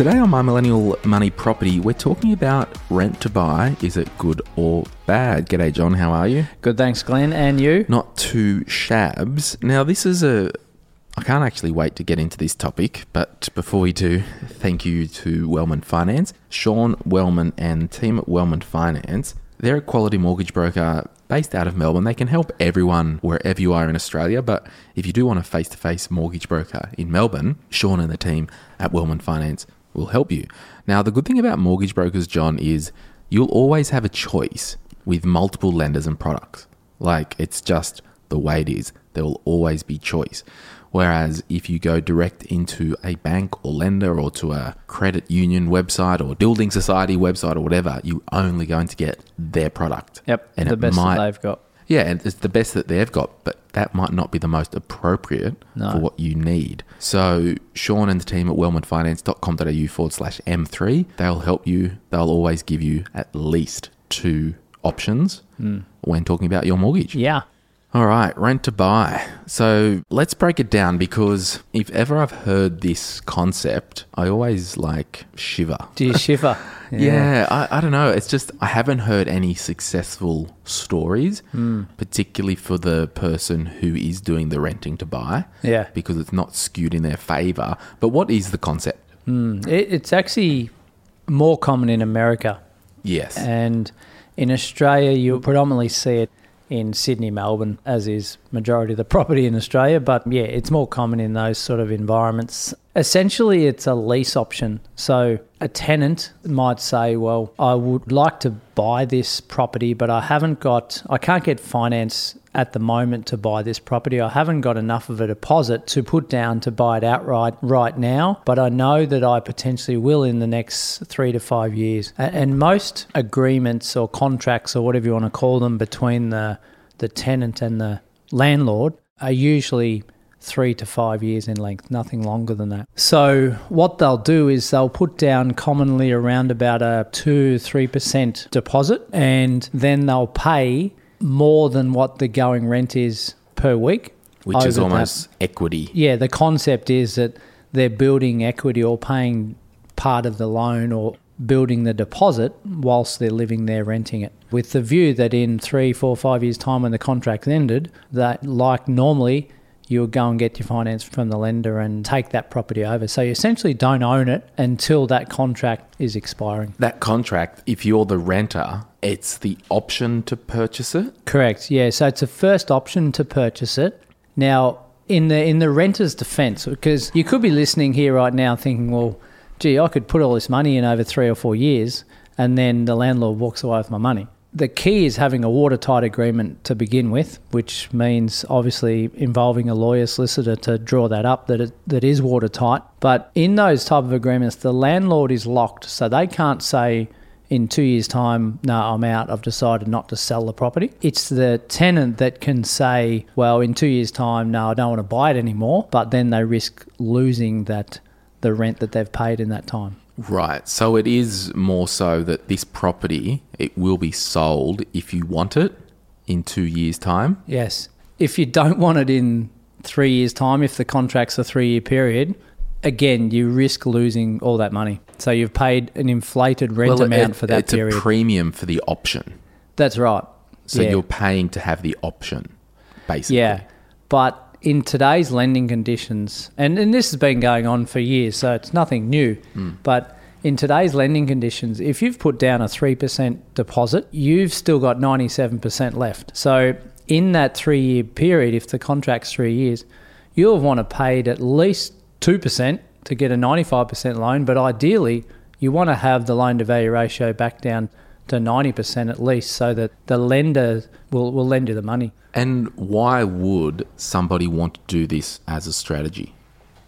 Today on My Millennial Money Property, we're talking about rent to buy. Is it good or bad? G'day, John. How are you? Good, thanks, Glen. And you? Not too shabs. Now, this is a. I can't actually wait to get into this topic, but before we do, thank you to Wellman Finance. Sean Wellman and team at Wellman Finance. They're a quality mortgage broker based out of Melbourne. They can help everyone wherever you are in Australia, but if you do want a face to face mortgage broker in Melbourne, Sean and the team at Wellman Finance will help you. Now, the good thing about mortgage brokers, John, is you'll always have a choice with multiple lenders and products. Like it's just the way it is. There will always be choice. Whereas if you go direct into a bank or lender or to a credit union website or building society website or whatever, you're only going to get their product. Yep, And the it best might- that they've got. Yeah, and it's the best that they've got, but that might not be the most appropriate No. for what you need. So, Sean and the team at wellmanfinance.com.au forward slash M3, they'll help you. They'll always give you at least two options hmm. when talking about your mortgage. Yeah. All right, rent to buy. So let's break it down because if ever I've heard this concept, I always like shiver. Do you shiver? Yeah, I, I don't know. It's just I haven't heard any successful stories, Hmm. particularly for the person who is doing the renting to buy. Yeah. Because it's not skewed in their favor. But what is the concept? It, it's actually more common in America. Yes. And in Australia, you'll predominantly see it in Sydney, Melbourne, as is majority of the property in Australia. But yeah, it's more common in those sort of environments. Essentially, it's a lease option. So a tenant might say, "Well, I would like to buy this property, but I haven't got, I can't get finance." At the moment, to buy this property, I haven't got enough of a deposit to put down to buy it outright right now, but I know that I potentially will in the next three to five years. And most agreements or contracts or whatever you want to call them between the the tenant and the landlord are usually three to five years in length, nothing longer than that. So what they'll do is they'll put down commonly around about a two, three percent deposit and then they'll pay more than what the going rent is per week. Which is over that- almost equity. yeah, the concept is that they're building equity or paying part of the loan or building the deposit whilst they're living there renting it. With the view that in three, four, five years' time when the contract's ended, that like normally you'll go and get your finance from the lender and take that property over. So you essentially don't own it until that contract is expiring. That contract, if you're the renter, it's the option to purchase it. Correct. Yeah. So it's a first option to purchase it. Now, in the in the renter's defence, because you could be listening here right now thinking, well, gee, I could put all this money in over three or four years, and then the landlord walks away with my money. The key is having a watertight agreement to begin with, which means obviously involving a lawyer solicitor to draw that up that it, that is watertight. But in those type of agreements, the landlord is locked, so they can't say in two years' time, no, I'm out. I've decided not to sell the property. It's the tenant that can say, well, in two years' time, no, I don't want to buy it anymore. But then they risk losing that the rent that they've paid in that time. Right. So it is more so that this property it will be sold if you want it in 2 years time. Yes. If you don't want it in three years' time, if the contract's a three year period, again, you risk losing all that money. So you've paid an inflated rent amount it- for that it's period. a premium for the option. That's right. So Yeah. you're paying to have the option basically. Yeah, but in today's lending conditions, and, and this has been going on for years, so it's nothing new. Hmm. But in today's lending conditions, if you've put down a 3% deposit, you've still got 97% left. So in that three year period, if the contract's three years, you'll want to pay at least 2% to get a 95% loan, but ideally, you want to have the loan to value ratio back down to 90% at least so that the lender will, will lend you the money. And why would somebody want to do this as a strategy?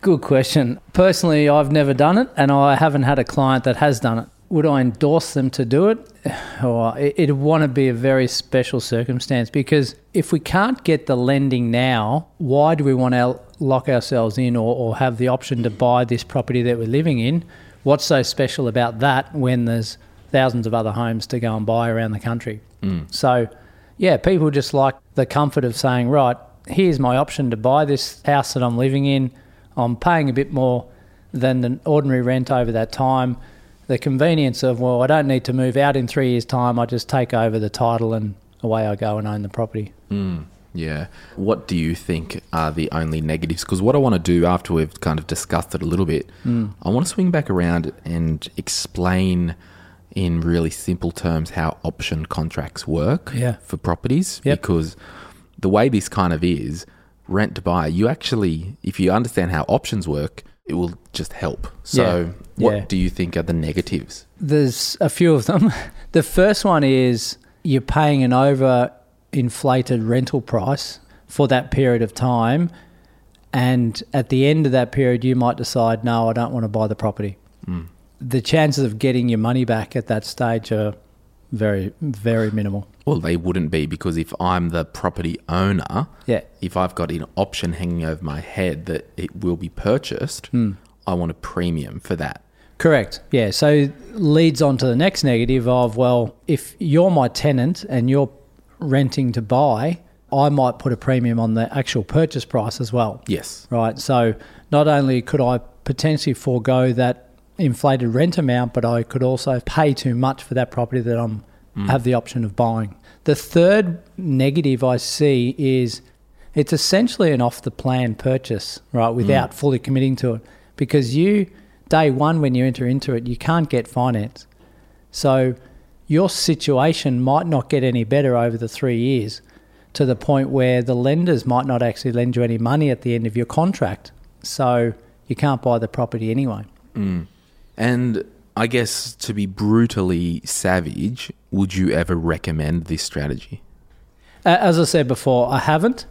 Good question. Personally, I've never done it and I haven't had a client that has done it. Would I endorse them to do it? Oh, or it- it'd want to be a very special circumstance because if we can't get the lending now, why do we want to lock ourselves in or, or have the option to buy this property that we're living in? What's so special about that when there's thousands of other homes to go and buy around the country? Hmm. So, yeah, people just like the comfort of saying, right, here's my option to buy this house that I'm living in. I'm paying a bit more than the ordinary rent over that time. The convenience of, well, I don't need to move out in three years' time. I just take over the title and away I go and own the property. Hmm. Yeah. What do you think are the only negatives? Because what I want to do after we've kind of discussed it a little bit, hmm. I want to swing back around and explain in really simple terms how option contracts work Yeah. for properties. Yep. Because the way this kind of is, rent to buy, you actually, if you understand how options work, it will just help. So, Yeah. what Yeah. do you think are the negatives? There's a few of them. The first one is you're paying an over inflated rental price for that period of time. And at the end of that period, you might decide, no, I don't want to buy the property. Hmm. The chances of getting your money back at that stage are very, very minimal. Well, they wouldn't be because if I'm the property owner, Yeah. if I've got an option hanging over my head that it will be purchased, hmm. I want a premium for that. Correct. Yeah. So leads on to the next negative of well, if you're my tenant and you're renting to buy, I might put a premium on the actual purchase price as well. Yes. Right. So not only could I potentially forego that inflated rent amount, but I could also pay too much for that property that I'm mm. have the option of buying. The third negative I see is it's essentially an off the plan purchase, right, without mm. fully committing to it. Because you day one when you enter into it, you can't get finance. So your situation might not get any better over the three years to the point where the lenders might not actually lend you any money at the end of your contract. So you can't buy the property anyway. Mm. And I guess to be brutally savage, would you ever recommend this strategy? As I said before, I haven't.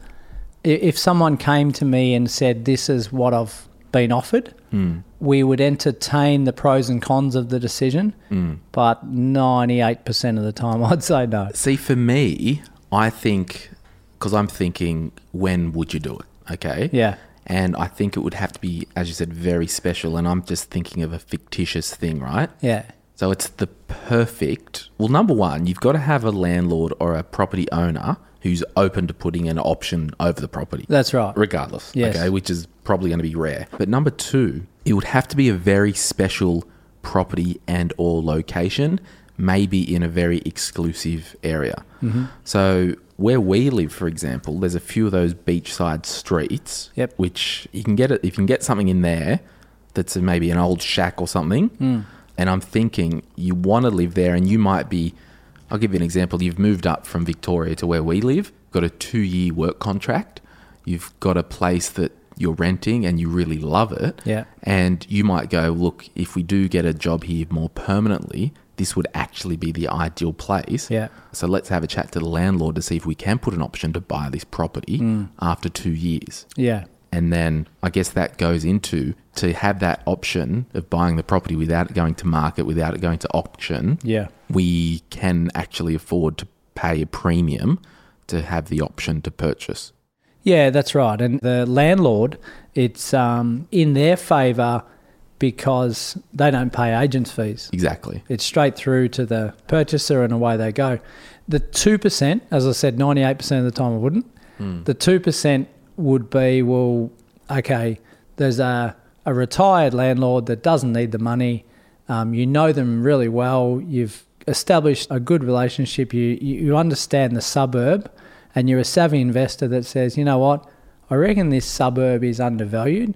If someone came to me and said, This is what I've been offered, hmm. we would entertain the pros and cons of the decision. Hmm. But 98% of the time, I'd say no. See, for me, I think, because I'm thinking, when would you do it? Okay. Yeah. And I think it would have to be, as you said, very special. And I'm just thinking of a fictitious thing, right? Yeah. So it's the perfect. Well, number one, you've got to have a landlord or a property owner who's open to putting an option over the property. That's right. regardless. Yes. Okay, which is probably going to be rare. But number two, it would have to be a very special property and or location, maybe in a very exclusive area. Mm-hmm. So where we live, for example, there's a few of those beachside streets, Yep. which you can get it if you can get something in there that's maybe an old shack or something. Mm. And I'm thinking you want to live there, and you might be. I'll give you an example. You've moved up from Victoria to where we live, got a two year work contract. You've got a place that you're renting and you really love it. Yeah. And you might go, look, if we do get a job here more permanently, this would actually be the ideal place. Yeah. So let's have a chat to the landlord to see if we can put an option to buy this property Mm. after two years. Yeah. And then I guess that goes into to have that option of buying the property without it going to market, without it going to auction. Yeah. We can actually afford to pay a premium to have the option to purchase. Yeah, that's right. And the landlord, it's um, in their favour because they don't pay agents' fees. Exactly. It's straight through to the purchaser and away they go. The 2%, as I said, 98% of the time I wouldn't. The 2% would be, well, okay, there's a, a retired landlord that doesn't need the money. Um, you know them really well. You've established a good relationship. You, you understand the suburb and you're a savvy investor that says, you know what, I reckon this suburb is undervalued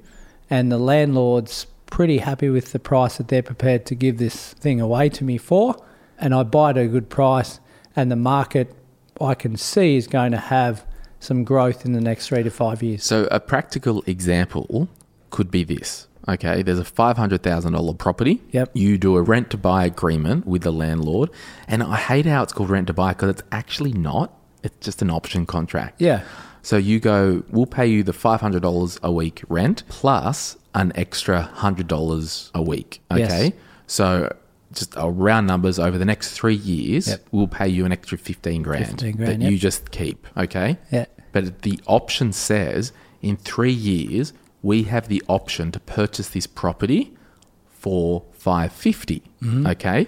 and the landlord's pretty happy with the price that they're prepared to give this thing away to me for. And I buy it at a good price and the market I can see is going to have some growth in the next three to five years. So a practical example could be this. Okay, there's a $500,000 property. Yep. You do a rent to buy agreement with the landlord. And I hate how it's called rent to buy because it's actually not. It's just an option contract. Yeah. So you go, we'll pay you the $500 a week rent plus an extra $100 a week. Yes. Okay. So just round numbers over the next three years, Yep. we'll pay you an extra 15 grand, 15 grand, that you just keep. Okay. Yeah. But the option says in three years, we have the option to purchase this property for 550 Mm-hmm. okay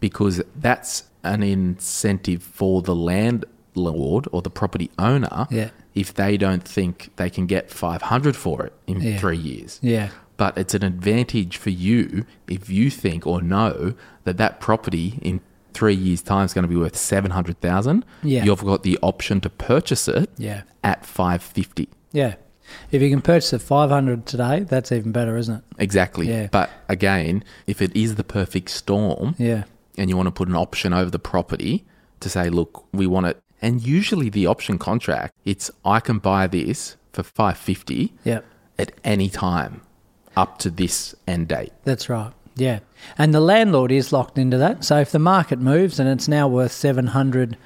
because that's an incentive for the landlord or the property owner Yeah. If they don't think they can get 500 for it in Yeah. 3 years Yeah. but it's an advantage for you if you think or know that that property in 3 years time is going to be worth 700,000 Yeah. you've got the option to purchase it Yeah. at 550 Yeah. If you can purchase at 500 today, that's even better, isn't it? Exactly. Yeah. But again, if it is the perfect storm Yeah. and you want to put an option over the property to say, look, we want it, and usually the option contract, it's I can buy this for 550 Yep. at any time up to this end date. That's right. Yeah. And the landlord is locked into that. So if the market moves and it's now worth 700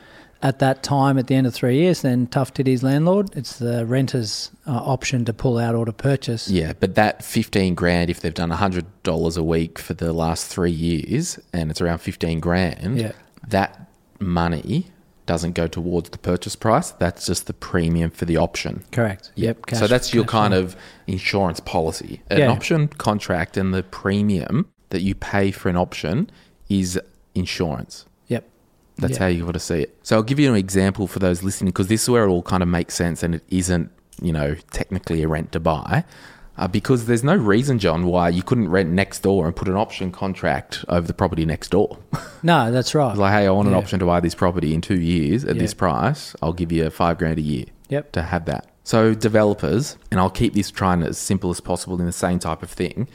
at that time at the end of three years, then tough titties landlord, it's the renter's uh, option to pull out or to purchase. Yeah, but that 15 grand, if they've done $100 a week for the last three years and it's around 15 grand, Yeah. that money doesn't go towards the purchase price. That's just the premium for the option. Correct. Yep. so that's your kind of insurance policy. An Yeah. option contract and the premium that you pay for an option is insurance. Yep. That's Yeah. how you got to see it. So I'll give you an example for those listening because this is where it all kind of makes sense and it isn't, you know, technically a rent to buy. Uh, because there's no reason, John, why you couldn't rent next door and put an option contract over the property next door. No, that's right. Like, hey, I want an Yeah. option to buy this property in two years at Yeah. this price. I'll give you five grand a year Yep. to have that. So developers, and I'll keep this trying as simple as possible in the same type of thing.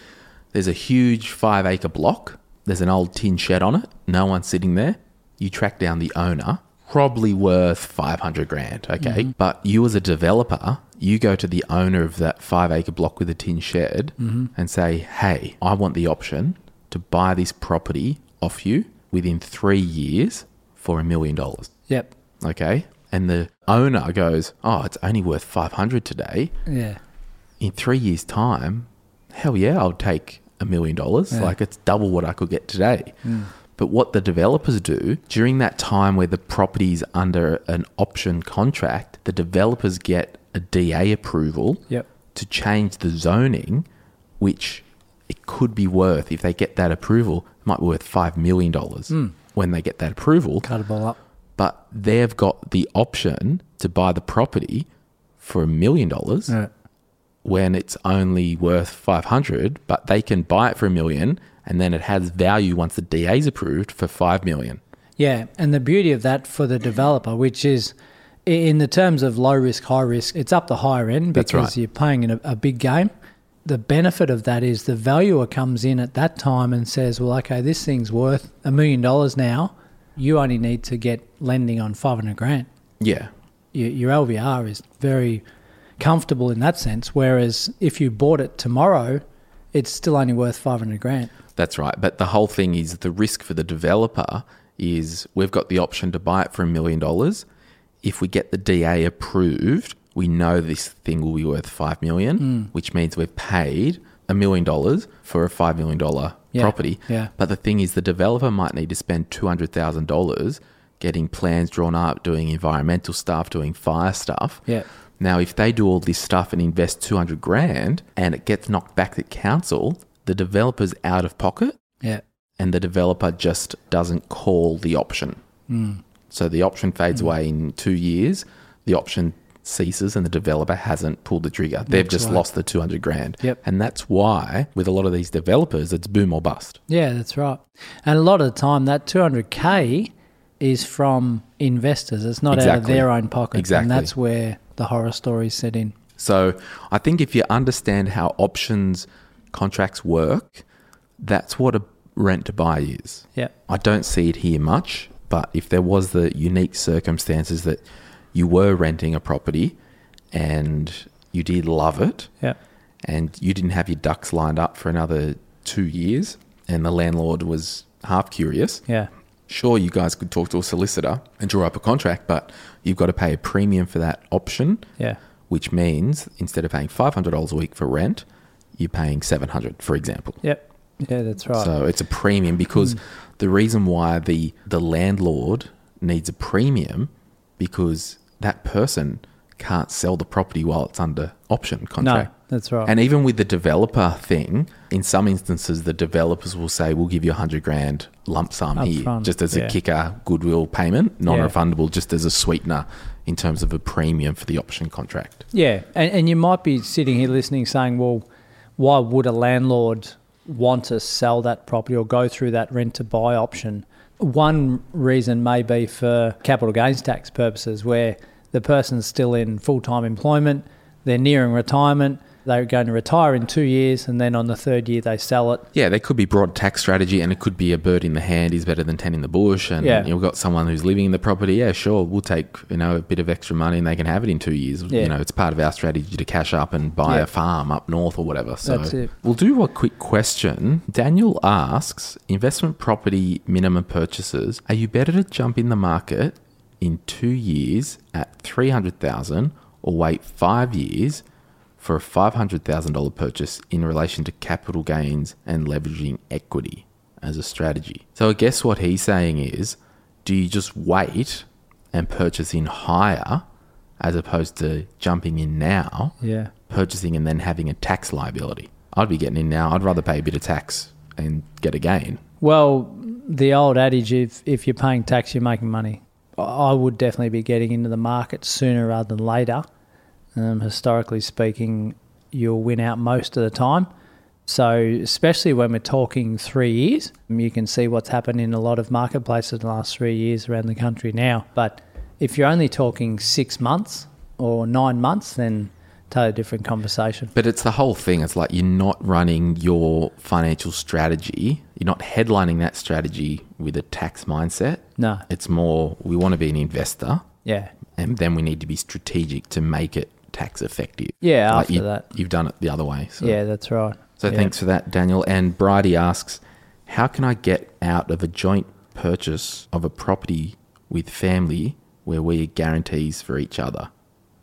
There's a huge five acre block. There's an old tin shed on it. No one's sitting there. You track down the owner, probably worth 500 grand. Okay. Mm-hmm. But you as a developer, you go to the owner of that five acre block with a tin shed Mm-hmm. and say, hey, I want the option to buy this property off you within three years for a million dollars. Yep. Okay. And the owner goes, oh, it's only worth 500 today. Yeah. In three years' time, hell yeah, I'll take a million dollars. Like it's double what I could get today. But what the developers do during that time where the property's under an option contract, the developers get a DA approval Yep. to change the zoning, which it could be worth, if they get that approval, it might be worth $5 million hmm. when they get that approval Cut it all up. but they've got the option to buy the property for a million dollars when it's only worth 500 but they can buy it for a million and then it has value once the DA is approved for 5 million Yeah, and the beauty of that for the developer, which is in the terms of low risk, high risk, it's up the higher end because right. you're playing in a, a big game. The benefit of that is the valuer comes in at that time and says, "Well, okay, this thing's worth a million dollars now. You only need to get lending on five hundred grand. yeah Your, your LVR is very comfortable in that sense. Whereas if you bought it tomorrow, it's still only worth five hundred grand. That's right but the whole thing is the risk for the developer is we've got the option to buy it for a million dollars if we get the DA approved we know this thing will be worth 5 million Hmm. which means we've paid a million dollars for a 5 million dollar Yeah, property yeah. But the thing is, the developer might need to spend two hundred thousand dollars getting plans drawn up, doing environmental stuff, doing fire stuff. Yeah. Now, if they do all this stuff and invest two hundred grand, and it gets knocked back at council, the developer's out of pocket, Yeah, and the developer just doesn't call the option. Hmm. So the option fades away in two years. The option ceases, and the developer hasn't pulled the trigger. They've That's just right. lost the two hundred grand. Yep. And that's why, with a lot of these developers, it's boom or bust. Yeah, that's right. And a lot of the time, that 200K is from investors. It's not out of their own pocket. Exactly. And that's where the horror stories set in. So I think if you understand how options contracts work, that's what a rent to buy is. Yeah. I don't see it here much, but if there was the unique circumstances that you were renting a property and you did love it Yeah. and you didn't have your ducks lined up for another two years, and the landlord was half curious, Yeah. sure, you guys could talk to a solicitor and draw up a contract, but you've got to pay a premium for that option, Yeah. which means instead of paying $500 a week for rent, you're paying 700 for example. Yep. Yeah, that's right. So it's a premium because Hmm. the reason why the the landlord needs a premium because that person can't sell the property while it's under option contract. no, that's right. And even with the developer thing, in some instances, the developers will say, "We'll give you a hundred grand lump sum Up here, front, just as yeah. a kicker goodwill payment, non-refundable, just as a sweetener in terms of a premium for the option contract." Yeah, and, and you might be sitting here listening saying, well, why would a landlord want to sell that property or go through that rent to buy option? One reason may be for capital gains tax purposes, where the person's still in full time employment, they're nearing retirement, they're going to retire in two years, and then on the third year they sell it. Yeah, there could be broad tax strategy, and it could be a bird in the hand is better than ten in the bush. And Yeah. you've got someone who's living in the property. Yeah, sure, we'll take you know a bit of extra money, and they can have it in two years. Yeah. You know, it's part of our strategy to cash up and buy Yeah. a farm up north or whatever. So we'll do a quick question. Daniel asks: Investment property minimum purchases. Are you better to jump in the market in two years at three hundred thousand, or wait five years? For a $500,000 purchase in relation to capital gains and leveraging equity as a strategy. So I guess what he's saying is do you just wait and purchase in higher as opposed to jumping in now, Yeah. purchasing and then having a tax liability? I'd be getting in now. I'd rather pay a bit of tax and get a gain. Well, the old adage, if, if you're paying tax, you're making money. I would definitely be getting into the market sooner rather than later. Um, historically speaking, you'll win out most of the time. So, especially when we're talking three years, you can see what's happened in a lot of marketplaces in the last three years around the country now. But if you're only talking six months or nine months, then totally different conversation. But it's the whole thing. It's like you're not running your financial strategy, you're not headlining that strategy with a tax mindset. No. It's more, we want to be an investor. Yeah. and then we need to be strategic to make it tax effective. Yeah, after you, that. you've done it the other way. So. Yeah, that's right. So Yeah. thanks for that, Daniel. And Bridie asks, how can I get out of a joint purchase of a property with family where we are guarantees for each other?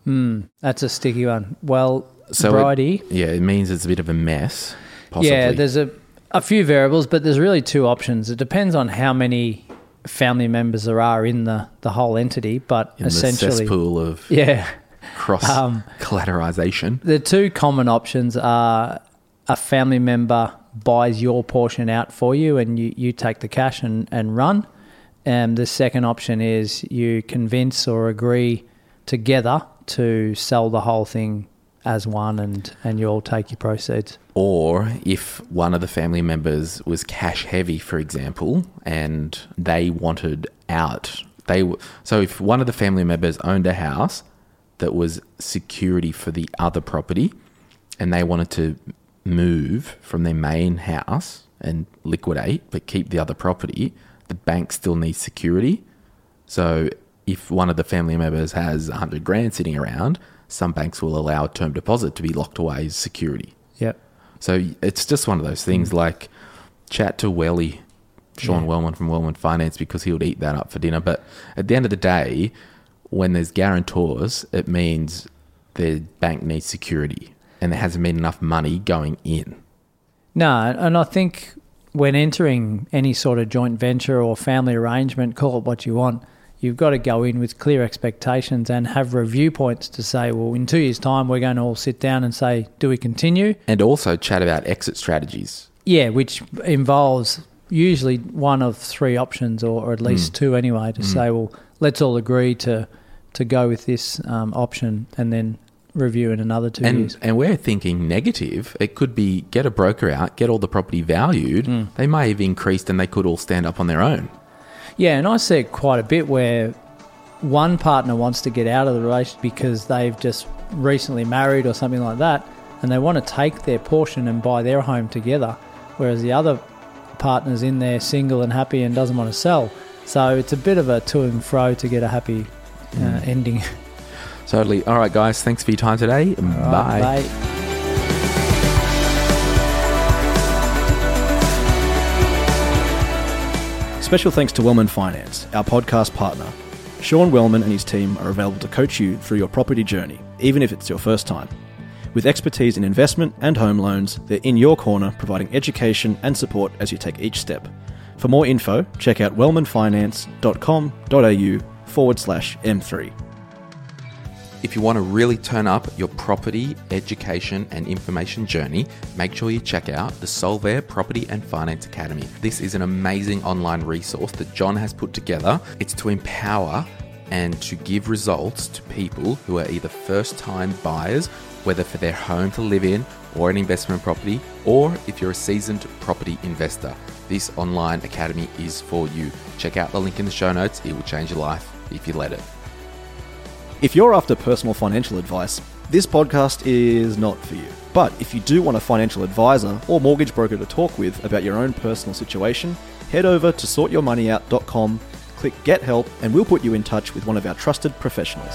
Hmm, that's a sticky one. Well, So Bridie. it, yeah, it means it's a bit of a mess. Possibly. Yeah, there's a, a few variables, but there's really two options. It depends on how many family members there are in the, the whole entity, but in the essentially, cesspool of yeah, cross Um, collateralization. the two common options are a family member buys your portion out for you and you, you take the cash and, and run. And the second option is you convince or agree together to sell the whole thing as one and, and you all take your proceeds. Or if one of the family members was cash heavy, for example, and they wanted out, they w- so if one of the family members owned a house that was security for the other property, and they wanted to move from their main house and liquidate but keep the other property, the bank still needs security. So if one of the family members has 100 grand sitting around, some banks will allow a term deposit to be locked away as security. Yep. So it's just one of those things mm. like chat to Welly, Sean Yeah. Wellman from Wellman Finance, because he would eat that up for dinner. But at the end of the day, when there's guarantors, it means the bank needs security and there hasn't been enough money going in. No, and I think when entering any sort of joint venture or family arrangement, call it what you want, you've got to go in with clear expectations and have review points to say, well, in two years' time, we're going to all sit down and say, do we continue? And also chat about exit strategies. Yeah, which involves usually one of three options or, or at least mm. two anyway to mm. say, well, let's all agree to, to go with this um, option and then review in another two And, years. and we're thinking negative. It could be get a broker out, get all the property valued. Hmm. They may have increased and they could all stand up on their own. Yeah, and I see it quite a bit where one partner wants to get out of the relationship because they've just recently married or something like that, and they want to take their portion and buy their home together, whereas the other partner's in there single and happy and doesn't want to sell. So it's a bit of a to and fro to get a happy uh, ending. Totally. All right, guys. Thanks for your time today. bye. Right, bye. Special thanks to Wellman Finance, our podcast partner. Sean Wellman and his team are available to coach you through your property journey, even if it's your first time. With expertise in investment and home loans, they're in your corner providing education and support as you take each step. For more info, check out wellmanfinance.com.au forward slash M3. If you want to really turn up your property, education, and information journey, make sure you check out the Solvere Property and Finance Academy. This is an amazing online resource that John has put together. It's to empower and to give results to people who are either first time buyers, whether for their home to live in or an investment property, or if you're a seasoned property investor. This online academy is for you. Check out the link in the show notes, it will change your life if you let it. If you're after personal financial advice, this podcast is not for you. But if you do want a financial advisor or mortgage broker to talk with about your own personal situation, head over to sortyourmoneyout.com, click Get Help, and we'll put you in touch with one of our trusted professionals.